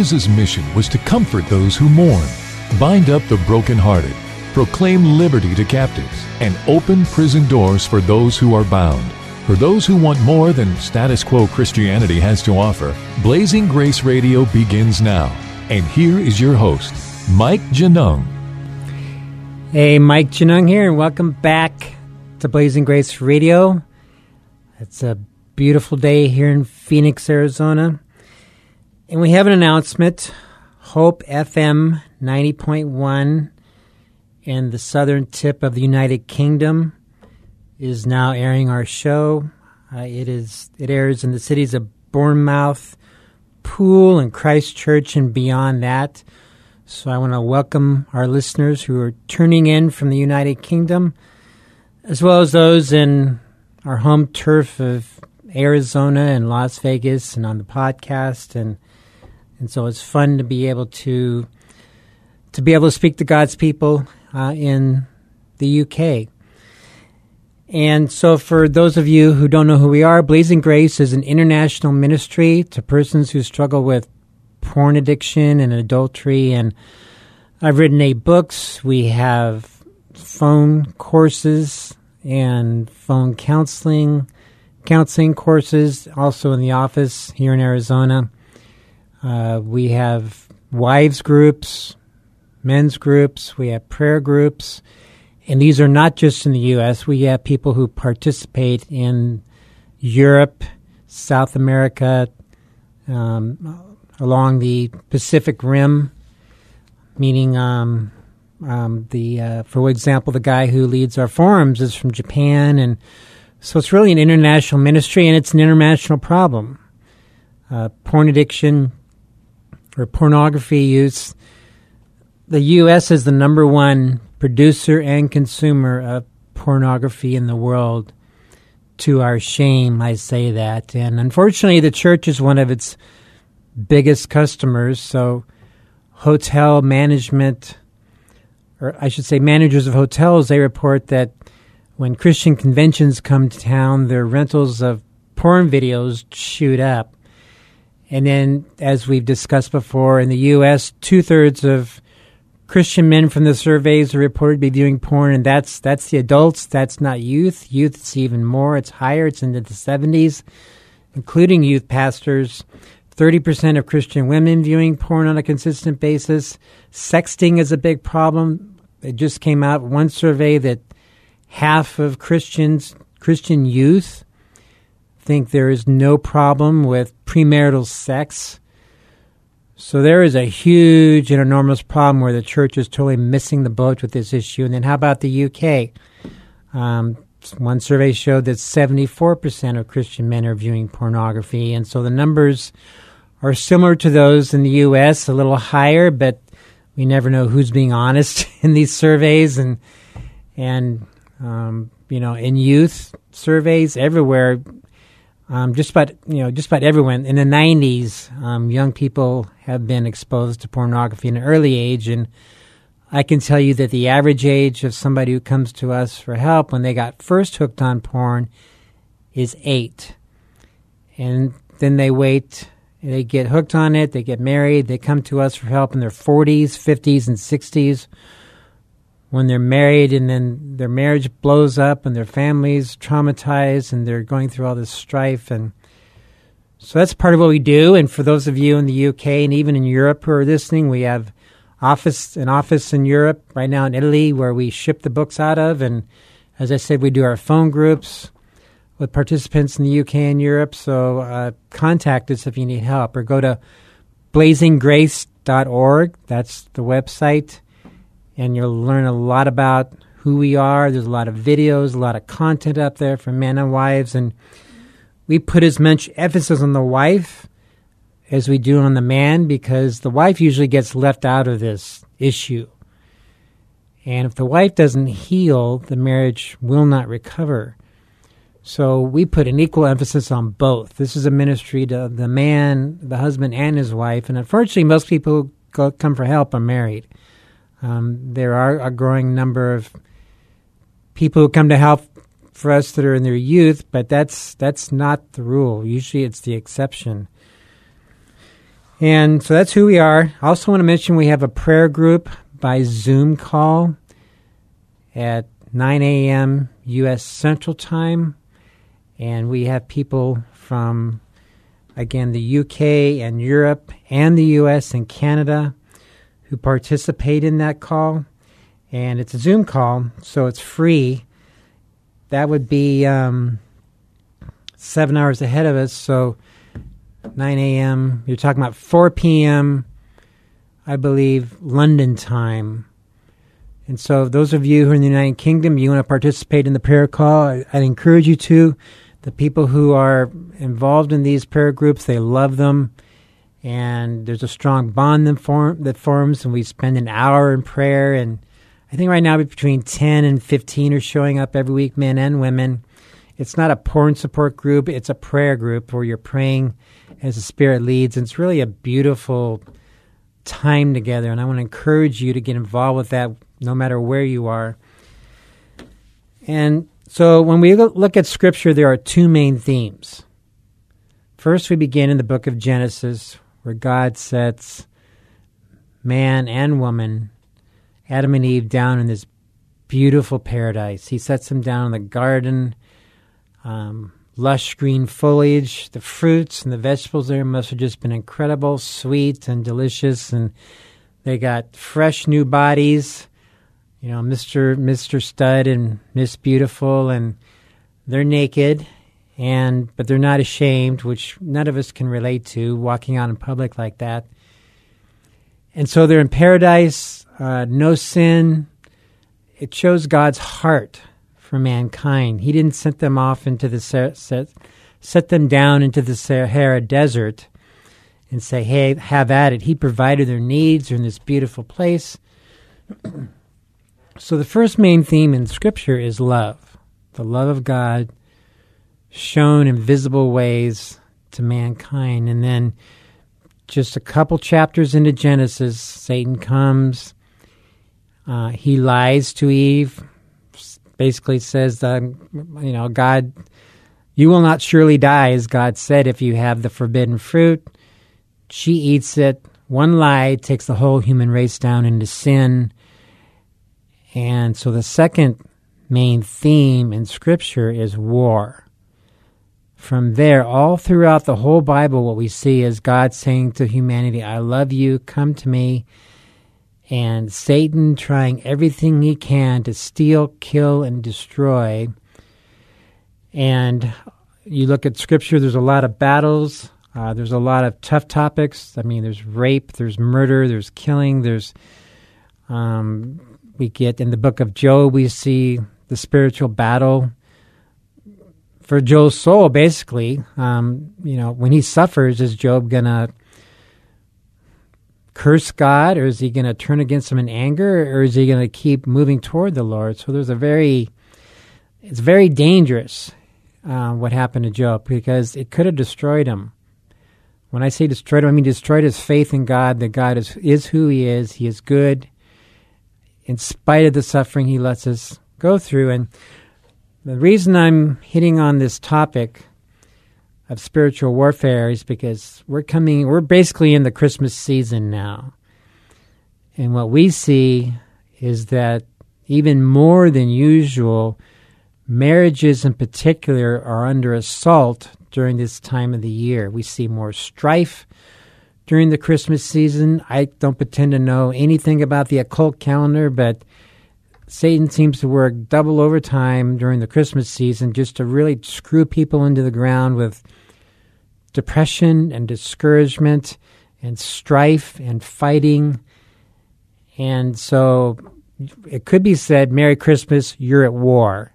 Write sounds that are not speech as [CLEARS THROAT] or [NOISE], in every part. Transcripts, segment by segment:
Jesus' mission was to comfort those who mourn, bind up the brokenhearted, proclaim liberty to captives, and open prison doors for those who are bound. For those who want more than status quo Christianity has to offer, Blazing Grace Radio begins now. And here is your host, Mike Genung. Hey, Mike Genung here, and welcome back to Blazing Grace Radio. It's a beautiful day here in Phoenix, Arizona. And we have an announcement Hope FM 90.1 in the southern tip of the United Kingdom is now airing our show. Uh, it is it airs in the cities of Bournemouth, Poole, and Christchurch, and beyond that. So I want to welcome our listeners who are tuning in from the United Kingdom, as well as those in our home turf of Arizona and Las Vegas, and on the podcast, and and so it's fun to be able to to be able to speak to God's people uh, in the UK. And so, for those of you who don't know who we are, Blazing Grace is an international ministry to persons who struggle with porn addiction and adultery. And I've written eight books. We have phone courses and phone counseling, counseling courses, also in the office here in Arizona. Uh, we have wives groups, men's groups, we have prayer groups, and these are not just in the U.S. We have people who participate in Europe, South America, um, along the Pacific Rim, meaning um, um, the, uh, for example, the guy who leads our forums is from Japan, and so it's really an international ministry, and it's an international problem. Uh, porn addiction or pornography use the U.S. is the number one producer and consumer of pornography in the world. To our shame, I say that. And unfortunately, the church is one of its biggest customers. So, hotel management, or I should say, managers of hotels, they report that when Christian conventions come to town, their rentals of porn videos shoot up. And then, as we've discussed before, in the U.S., two thirds of Christian men from the surveys are reported to be viewing porn, and that's that's the adults. That's not youth. Youth, it's even more. It's higher. It's into the seventies, including youth pastors. Thirty percent of Christian women viewing porn on a consistent basis. Sexting is a big problem. It just came out one survey that half of Christians, Christian youth, think there is no problem with premarital sex. So there is a huge and enormous problem where the church is totally missing the boat with this issue. And then how about the UK? Um, one survey showed that 74% of Christian men are viewing pornography. And so the numbers are similar to those in the U.S., a little higher, but we never know who's being honest [LAUGHS] in these surveys. And, and um, you know, in youth surveys everywhere, um, just about you know just about everyone. In the 90s um, young people have been exposed to pornography in an early age and i can tell you that the average age of somebody who comes to us for help when they got first hooked on porn is eight. And then they wait they get hooked on it they get married they come to us for help in their 40s 50s and 60s when they're married and then their marriage blows up and their family's traumatized and they're going through all this strife and so that's part of what we do. And for those of you in the UK and even in Europe who are listening we have office an office in Europe right now in Italy where we ship the books out of. And as I said we do our phone groups with participants in the UK and Europe. So uh, contact us if you need help or go to blazinggrace.org that's the website and you'll learn a lot about who we are. There's a lot of videos, a lot of content up there for men and wives, and we put as much emphasis on the wife as we do on the man because the wife usually gets left out of this issue. And if the wife doesn't heal, the marriage will not recover. So we put an equal emphasis on both. This is a ministry to the man, the husband, and his wife. And unfortunately, most people who come for help are married. Um, there are a growing number of people who come to help for us that are in their youth, but that's that's not the rule. Usually, it's the exception. And so that's who we are. I also want to mention we have a prayer group by Zoom call at 9 a.m. U.S. Central Time. And we have people from, again, the UK and Europe and the U.S. and Canada who participate in that call. And it's a Zoom call, so it's free. That would be um, seven hours ahead of us. So 9 a.m. You're talking about 4 p.m., I believe, London time. And so, those of you who are in the United Kingdom, you want to participate in the prayer call, I, I'd encourage you to. The people who are involved in these prayer groups, they love them. And there's a strong bond that, form, that forms, and we spend an hour in prayer. And I think right now between 10 and 15 are showing up every week, men and women. It's not a porn support group, it's a prayer group where you're praying as the Spirit leads. And it's really a beautiful time together. And I want to encourage you to get involved with that no matter where you are. And so when we look at Scripture, there are two main themes. First, we begin in the book of Genesis, where God sets man and woman, Adam and Eve, down in this beautiful paradise. He sets them down in the garden. Um, lush green foliage. The fruits and the vegetables there must have just been incredible, sweet and delicious. And they got fresh new bodies. You know, Mister Mister Stud and Miss Beautiful, and they're naked, and but they're not ashamed, which none of us can relate to walking out in public like that. And so they're in paradise, uh, no sin. It shows God's heart for mankind. He didn't set them off into the set, set, them down into the Sahara desert and say, "Hey, have at it." He provided their needs. They're in this beautiful place. [CLEARS THROAT] so the first main theme in Scripture is love, the love of God shown in visible ways to mankind, and then just a couple chapters into Genesis, Satan comes. Uh, he lies to Eve basically says that you know God you will not surely die as God said if you have the forbidden fruit. She eats it. One lie takes the whole human race down into sin. And so the second main theme in scripture is war from there all throughout the whole bible what we see is God saying to humanity I love you come to me and Satan trying everything he can to steal, kill, and destroy. And you look at scripture, there's a lot of battles, uh, there's a lot of tough topics. I mean, there's rape, there's murder, there's killing, there's. Um, we get in the book of Job, we see the spiritual battle for Job's soul, basically. Um, you know, when he suffers, is Job going to curse God, or is he going to turn against him in anger, or is he going to keep moving toward the Lord? So there's a very, it's very dangerous uh, what happened to Job because it could have destroyed him. When I say destroyed him, I mean destroyed his faith in God, that God is, is who he is, he is good, in spite of the suffering he lets us go through. And the reason I'm hitting on this topic of spiritual warfare is because we're coming, we're basically in the Christmas season now. And what we see is that even more than usual, marriages in particular are under assault during this time of the year. We see more strife during the Christmas season. I don't pretend to know anything about the occult calendar, but Satan seems to work double overtime during the Christmas season just to really screw people into the ground with depression and discouragement and strife and fighting. And so it could be said, Merry Christmas, you're at war.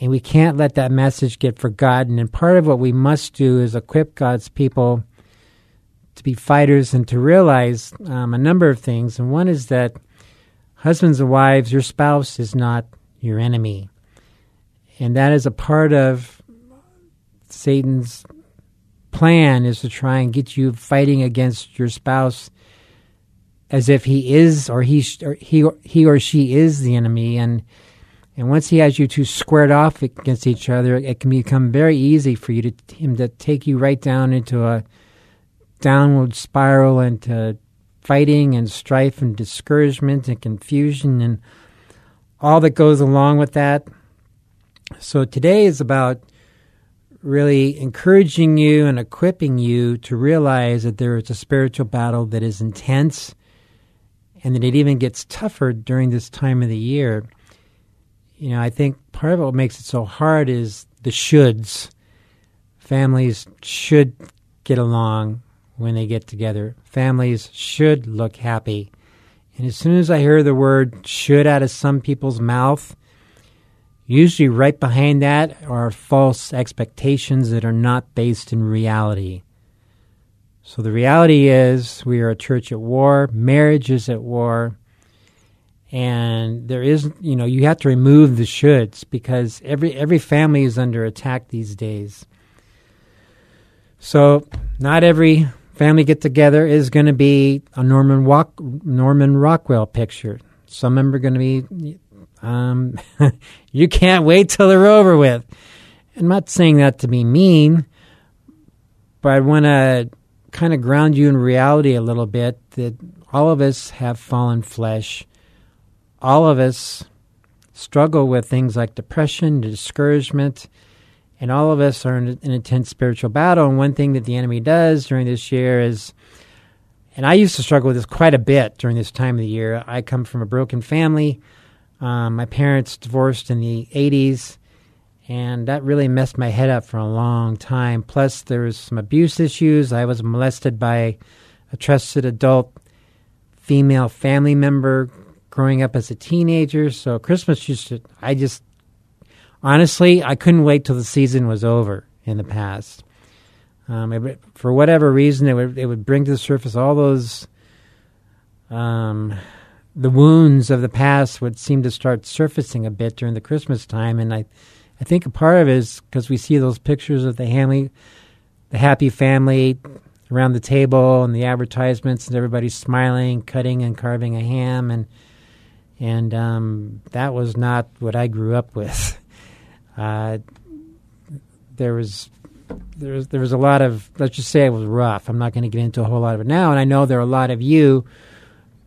And we can't let that message get forgotten. And part of what we must do is equip God's people to be fighters and to realize um, a number of things. And one is that husbands and wives, your spouse is not your enemy. And that is a part of Satan's plan is to try and get you fighting against your spouse as if he is or he or he or, he or she is the enemy and and once he has you two squared off against each other it can become very easy for you to him to take you right down into a downward spiral into fighting and strife and discouragement and confusion and all that goes along with that so today is about really encouraging you and equipping you to realize that there is a spiritual battle that is intense and that it even gets tougher during this time of the year. You know, I think part of what makes it so hard is the shoulds. Families should get along when they get together. Families should look happy. And as soon as I hear the word should out of some people's mouth, Usually, right behind that are false expectations that are not based in reality. So, the reality is we are a church at war, marriage is at war, and there is, you know, you have to remove the shoulds because every, every family is under attack these days. So, not every family get together is going to be a Norman, Walk, Norman Rockwell picture. Some of them are going to be um, [LAUGHS] you can't wait till they're over with. I'm not saying that to be mean, but I want to kind of ground you in reality a little bit that all of us have fallen flesh. All of us struggle with things like depression, discouragement, and all of us are in an intense spiritual battle. And one thing that the enemy does during this year is, and I used to struggle with this quite a bit during this time of the year. I come from a broken family. Um, my parents divorced in the 80s, and that really messed my head up for a long time. Plus, there was some abuse issues. I was molested by a trusted adult female family member growing up as a teenager. So Christmas used to, I just, honestly, I couldn't wait till the season was over in the past. Um, it, for whatever reason, it would it would bring to the surface all those um, the wounds of the past would seem to start surfacing a bit during the Christmas time, and I, I think a part of it is because we see those pictures of the family, the happy family around the table, and the advertisements, and everybody smiling, cutting and carving a ham, and and um, that was not what I grew up with. [LAUGHS] Uh, there was there was there was a lot of let's just say it was rough. I'm not going to get into a whole lot of it now, and I know there are a lot of you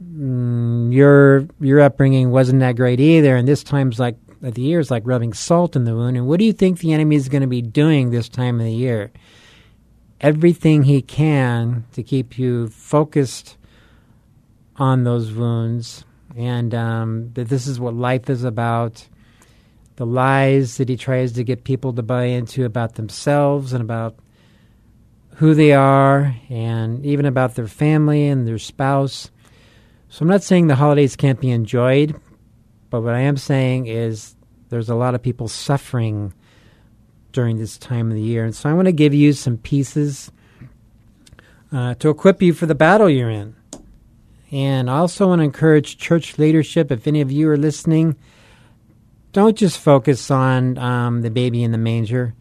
mm, your your upbringing wasn't that great either, and this time's like at the year is like rubbing salt in the wound. And what do you think the enemy is going to be doing this time of the year? Everything he can to keep you focused on those wounds, and um, that this is what life is about. The lies that he tries to get people to buy into about themselves and about who they are, and even about their family and their spouse. So I'm not saying the holidays can't be enjoyed, but what I am saying is there's a lot of people suffering during this time of the year. And so I want to give you some pieces uh, to equip you for the battle you're in. And I also want to encourage church leadership, if any of you are listening, don't just focus on um, the baby in the manger,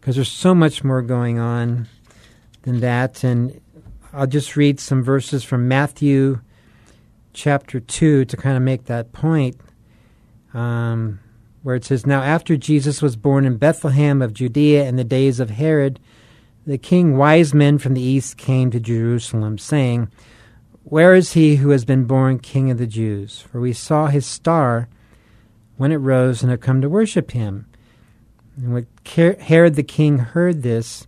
because there's so much more going on than that. And I'll just read some verses from Matthew chapter 2 to kind of make that point, um, where it says, Now after Jesus was born in Bethlehem of Judea in the days of Herod, the king, wise men from the east came to Jerusalem, saying, Where is he who has been born king of the Jews? For we saw his star when it rose and have come to worship him. And when Herod the king heard this,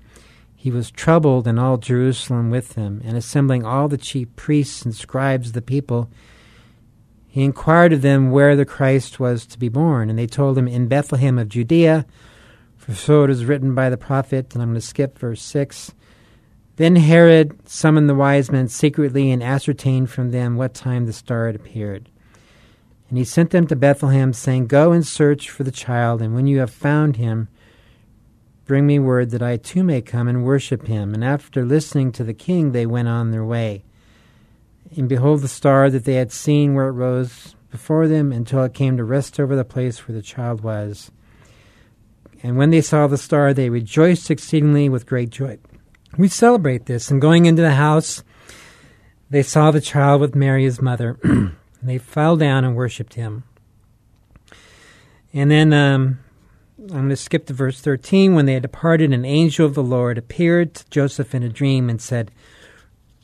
he was troubled, and all Jerusalem with him. And assembling all the chief priests and scribes of the people, he inquired of them where the Christ was to be born. And they told him, In Bethlehem of Judea, for so it is written by the prophet. And I'm going to skip verse 6. Then Herod summoned the wise men secretly and ascertained from them what time the star had appeared. And he sent them to Bethlehem, saying, Go and search for the child, and when you have found him, bring me word that I too may come and worship him. And after listening to the king, they went on their way. And behold, the star that they had seen where it rose before them until it came to rest over the place where the child was. And when they saw the star, they rejoiced exceedingly with great joy. We celebrate this. And going into the house, they saw the child with Mary, his mother. [CLEARS THROAT] they fell down and worshipped him. And then um, I'm going to skip to verse 13. When they had departed, an angel of the Lord appeared to Joseph in a dream and said,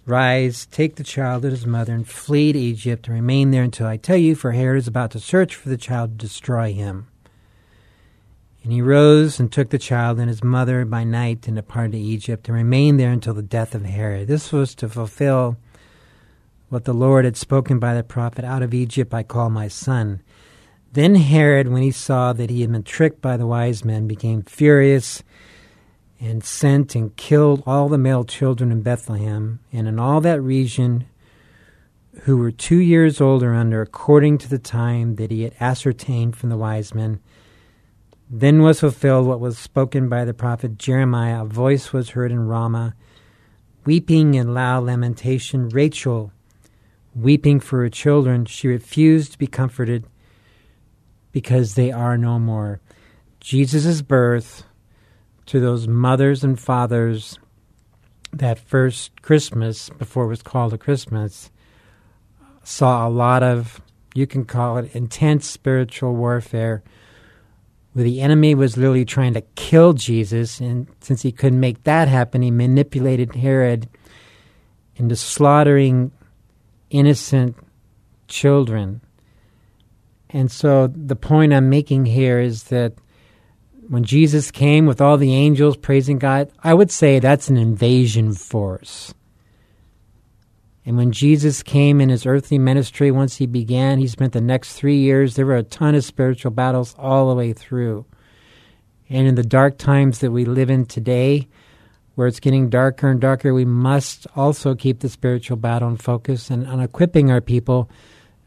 Rise, take the child and his mother, and flee to Egypt, and remain there until I tell you, for Herod is about to search for the child to destroy him. And he rose and took the child and his mother by night and departed to Egypt, and remained there until the death of Herod. This was to fulfill what the Lord had spoken by the prophet Out of Egypt I call my son. Then Herod, when he saw that he had been tricked by the wise men, became furious and sent and killed all the male children in Bethlehem and in all that region who were two years old or under, according to the time that he had ascertained from the wise men. Then was fulfilled what was spoken by the prophet Jeremiah. A voice was heard in Ramah, weeping and loud lamentation. Rachel, weeping for her children, she refused to be comforted because they are no more. Jesus' birth to those mothers and fathers that first Christmas, before it was called a Christmas, saw a lot of, you can call it intense spiritual warfare, where the enemy was literally trying to kill Jesus. And since he couldn't make that happen, he manipulated Herod into slaughtering innocent children. And so the point I'm making here is that when Jesus came with all the angels praising God, I would say that's an invasion force. And when Jesus came in his earthly ministry, once he began, he spent the next three years. There were a ton of spiritual battles all the way through. And in the dark times that we live in today, where it's getting darker and darker, we must also keep the spiritual battle in focus and on equipping our people,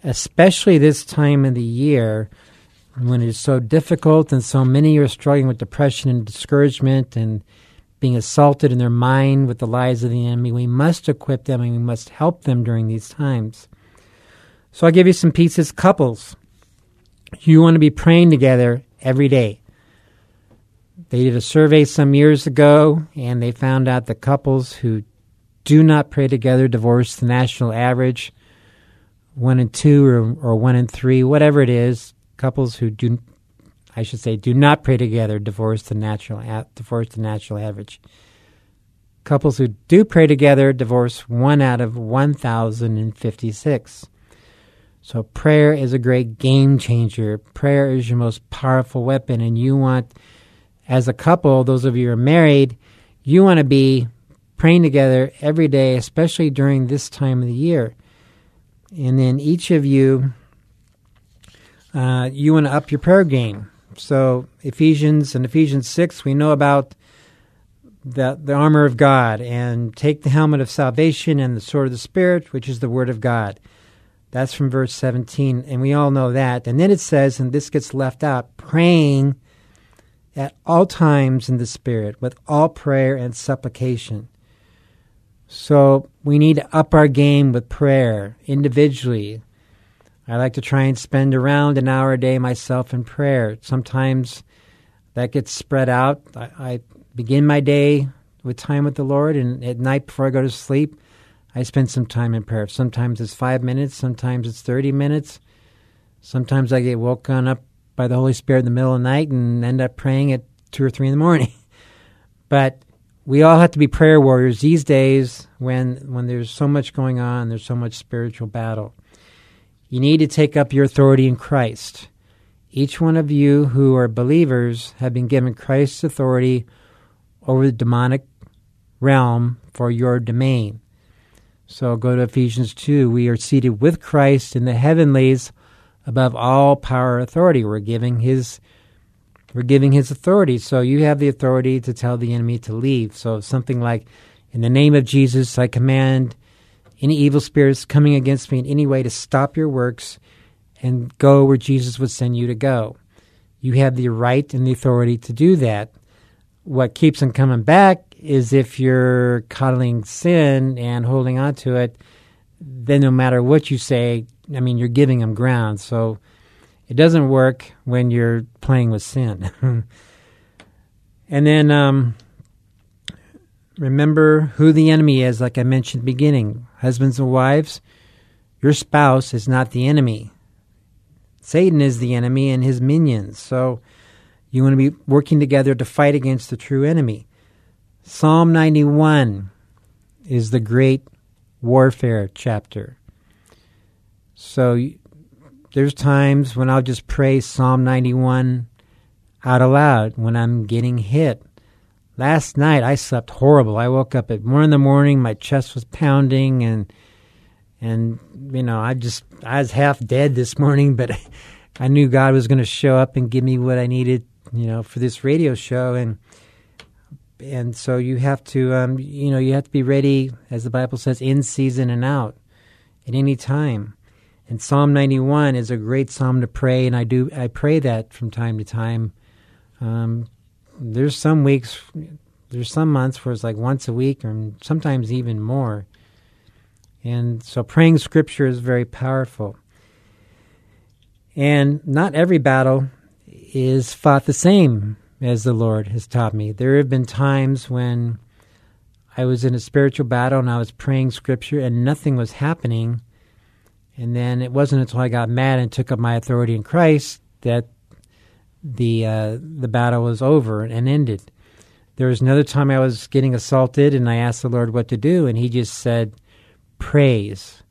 especially this time of the year when it is so difficult and so many are struggling with depression and discouragement and being assaulted in their mind with the lies of the enemy. We must equip them and we must help them during these times. So I'll give you some pieces. Couples, you want to be praying together every day. They did a survey some years ago and they found out the couples who do not pray together divorce the national average. One in two or, or one in three, whatever it is, couples who do, I should say, do not pray together divorce the natural divorce the natural average. Couples who do pray together divorce one out of one thousand and fifty-six. So prayer is a great game changer. Prayer is your most powerful weapon, and you want, as a couple, those of you who are married, you want to be praying together every day, especially during this time of the year. And then each of you uh, you want to up your prayer game. So Ephesians and Ephesians six, we know about the the armor of God and take the helmet of salvation and the sword of the spirit, which is the word of God. That's from verse seventeen, and we all know that. And then it says, and this gets left out, praying at all times in the spirit with all prayer and supplication. So we need to up our game with prayer individually, I like to try and spend around an hour a day myself in prayer. Sometimes that gets spread out. I, I begin my day with time with the Lord, and at night before I go to sleep, I spend some time in prayer. Sometimes it's five minutes, sometimes it's 30 minutes. Sometimes I get woken up by the Holy Spirit in the middle of the night and end up praying at two or three in the morning. [LAUGHS] but we all have to be prayer warriors these days when when there's so much going on, there's so much spiritual battle. You need to take up your authority in Christ. Each one of you who are believers have been given Christ's authority over the demonic realm for your domain. So go to Ephesians 2. We are seated with Christ in the heavenlies above all power authority. We're giving his we're giving his authority. So you have the authority to tell the enemy to leave. So something like in the name of Jesus I command any evil spirits coming against me in any way to stop your works and go where Jesus would send you to go. You have the right and the authority to do that. What keeps them coming back is if you're coddling sin and holding on to it, then no matter what you say, I mean, you're giving them ground. So it doesn't work when you're playing with sin. [LAUGHS] and then um, remember who the enemy is, like I mentioned beginning. Husbands and wives, your spouse is not the enemy. Satan is the enemy and his minions. So you want to be working together to fight against the true enemy. Psalm 91 is the great warfare chapter. So there's times when I'll just pray Psalm 91 out aloud when I'm getting hit. Last night I slept horrible. I woke up at one in the morning, my chest was pounding and and you know, I just I was half dead this morning, [LAUGHS] but I knew God was going to show up and give me what I needed, you know, for this radio show and and so you have to um, you know you have to be ready as the bible says in season and out at any time and psalm 91 is a great psalm to pray and i do i pray that from time to time um, there's some weeks there's some months where it's like once a week or sometimes even more and so praying scripture is very powerful and not every battle is fought the same as the Lord has taught me. There have been times when I was in a spiritual battle and I was praying scripture and nothing was happening. And then it wasn't until I got mad and took up my authority in Christ that the uh, the battle was over and ended. There was another time I was getting assaulted and I asked the Lord what to do and he just said praise.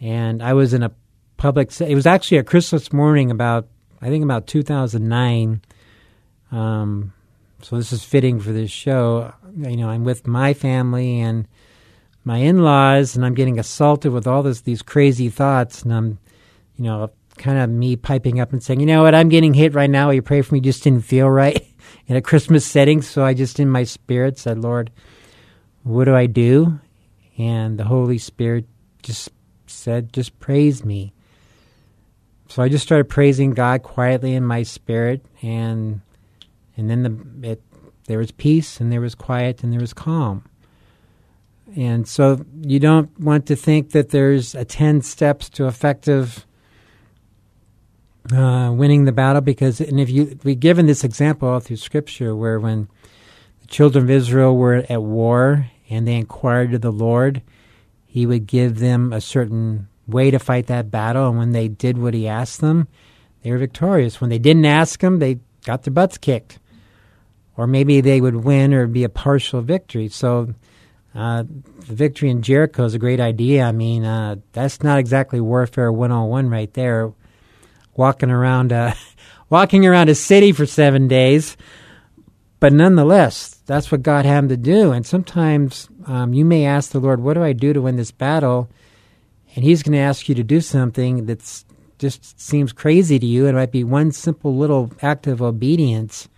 And I was in a public it was actually a Christmas morning about I think about 2009 um, so this is fitting for this show. You know, I'm with my family and my in-laws, and I'm getting assaulted with all this these crazy thoughts, and I'm, you know, kind of me piping up and saying, you know what, I'm getting hit right now. You pray for me? Just didn't feel right [LAUGHS] in a Christmas setting, so I just in my spirit said, Lord, what do I do? And the Holy Spirit just said, just praise me. So I just started praising God quietly in my spirit, and and then the it, there was peace and there was quiet and there was calm. And so you don't want to think that there's a 10 steps to effective uh, winning the battle because and if you we given this example all through scripture where when the children of Israel were at war and they inquired of the Lord, he would give them a certain way to fight that battle and when they did what he asked them, they were victorious. When they didn't ask him, they got their butts kicked or maybe they would win or be a partial victory. So uh, the victory in Jericho is a great idea. I mean, uh, that's not exactly warfare 101 right there. Walking around, uh, [LAUGHS] walking around a city for seven days, but nonetheless, that's what God had him to do. And sometimes um, you may ask the Lord, "What do I do to win this battle?" And He's going to ask you to do something that's just seems crazy to you. It might be one simple little act of obedience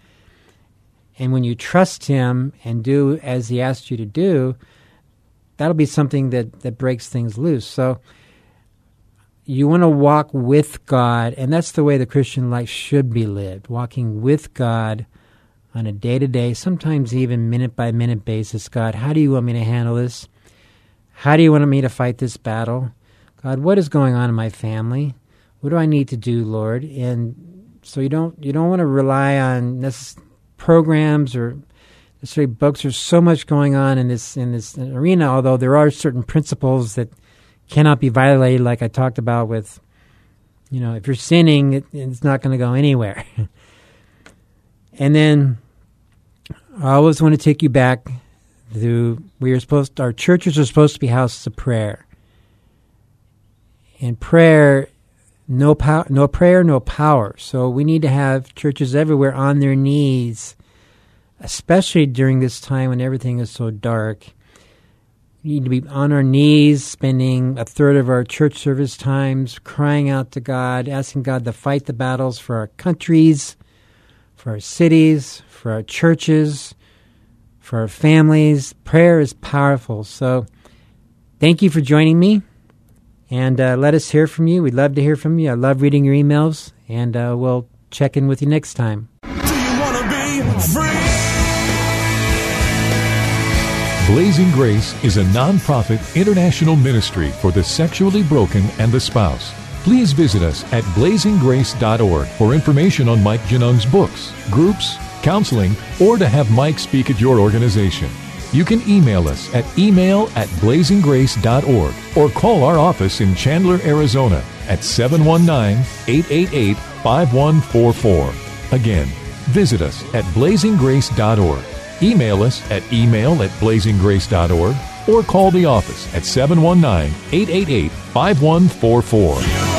and when you trust Him and do as He asked you to do, that'll be something that, that breaks things loose. So you want to walk with God, and that's the way the Christian life should be lived walking with God on a day to day, sometimes even minute by minute basis. God, how do you want me to handle this? How do you want me to fight this battle? God, what is going on in my family? What do I need to do, Lord? And so you don't you don't want to rely on necess- programs or necessarily books. There's so much going on in this in this arena. Although there are certain principles that cannot be violated, like I talked about with, you know, if you're sinning, it, it's not going to go anywhere. [LAUGHS] and then I always want to take you back to we are supposed. Our churches are supposed to be houses of prayer. And prayer no power, no prayer, no power. So we need to have churches everywhere on their knees, especially during this time when everything is so dark. We need to be on our knees, spending a third of our church service times crying out to God, asking God to fight the battles for our countries, for our cities, for our churches, for our families. Prayer is powerful. So thank you for joining me. And uh, let us hear from you. We'd love to hear from you. I love reading your emails, and uh, we'll check in with you next time. Do you wanna be free? Blazing Grace is a non-profit international ministry for the sexually broken and the spouse. Please visit us at blazinggrace.org for information on Mike Genung's books, groups, counseling, or to have Mike speak at your organization. You can email us at email at blazinggrace.org or call our office in Chandler, Arizona at 719-888-5144. Again, visit us at blazinggrace.org. Email us at email at blazinggrace.org or call the office at 719 888 5144.